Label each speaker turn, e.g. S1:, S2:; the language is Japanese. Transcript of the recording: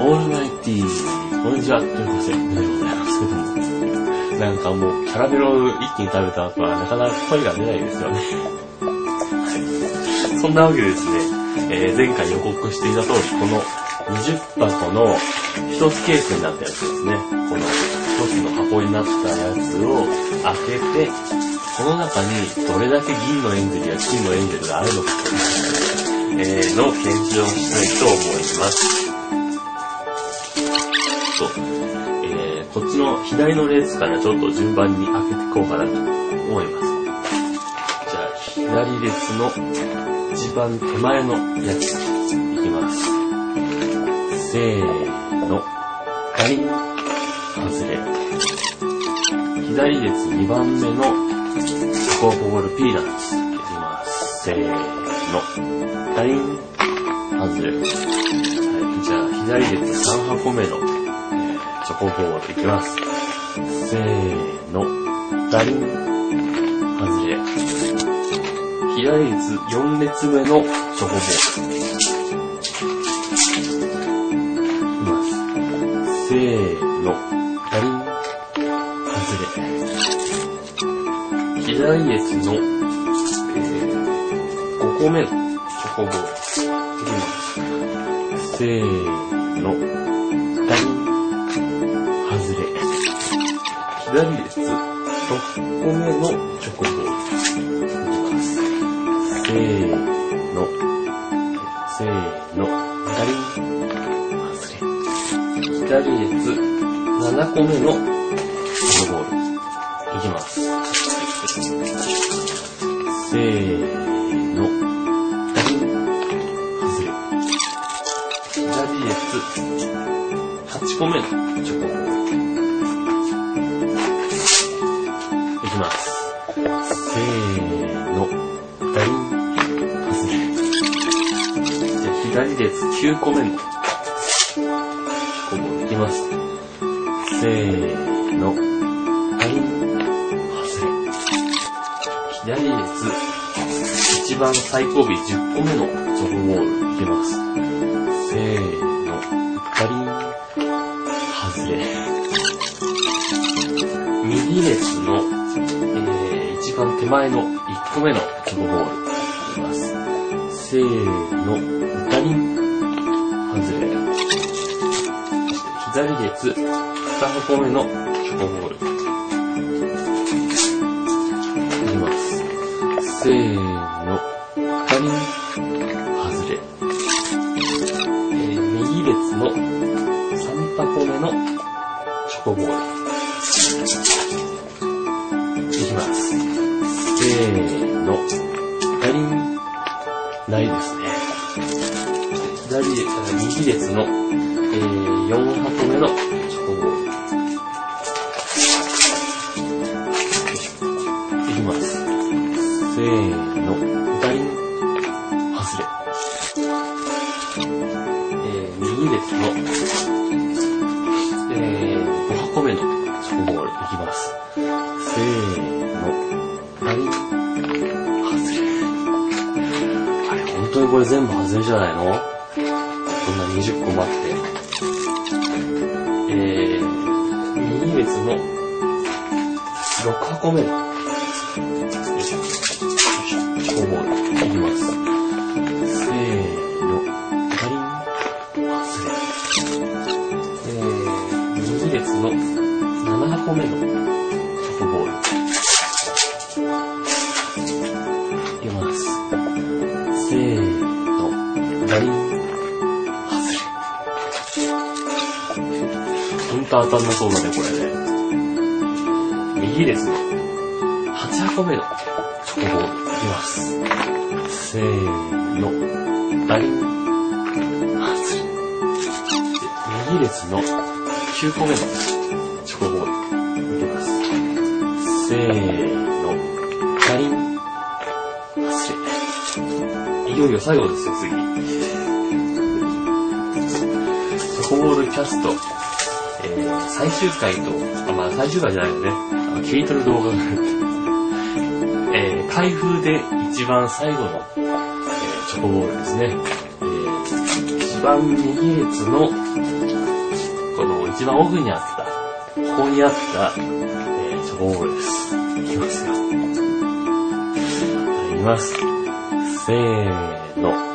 S1: オールナイティー、こんにちは、ということで、でございますけども。なんかもう、キャラメルを一気に食べた後は、なかなか声が出ないですよね。はい。そんなわけでですね、えー、前回予告していた通り、この20箱の1つケースになったやつですね。この1つの箱になったやつを開けて、この中にどれだけ銀のエンゼルや金のエンゼルがあるのかという、えー、の検証をしたいと思います。と、えー、こっちの左の列からちょっと順番に開けていこうかなと思います。じゃあ、左列の一番手前のやつ、いきます。せーの、ガリン、外れ。左列2番目のチョコボールピーナッツ、いきます。せーの、ガリン、外れ。はい、じゃあ、左列3箱目のチョコボールいきます。せーの、ダリン、外れ。左列4列目のチョコボール。いきます。せーの、ダリン、外れ。左列の、えー、5個目のチョコボール。いきます。せーの、左列6個目のチョコボール。いきます。せーの、せーの、左、外れ。左列7個目のチョコボール。いきます。せーの、左、外れ。左列8個目のチョコボール。左列9個目のチョコボールいきます。せーの。はい。外れ。左列一番最後尾10個目のチョコボールいきます。せーの。ガリン。外れ。右列の、えー、一番手前の1個目のチョコボールいきます。せーの。左外れ。左列、2箱目のチョコボール。いきます。せーの、左外れ。えー、右列の3箱目のチョコボール。右列の、えー、4箱目のチョコボール。いきます。せーの、左、外れ。えー、右列の、えー、5箱目のチョコボール。いきます。せーの、左、外れ。あれ、本当にこれ全部外れじゃないの？20個もあって、えー、右列の6箱目の、よいしょ、よいしょ、ボール、いきます。せーの、ガリン、外れ。えー、右列の7箱目のと当たんなそうだね、これね。右ですね。8箱目のチョコボールいきます。せーの。ダリン。外れ。右列の9個目のチョコボールいきます。せーの。ダリン。外れ。いよいよ最後ですよ、次。チョコボールキャスト最終回と、あまあ最終回じゃないよね。あの、切り取る動画がある。えー、開封で一番最後の、えー、チョコボールですね。えー、一番右列のこの一番奥にあった、ここにあった、えー、チョコボールです。いきますよ。いきます。せーの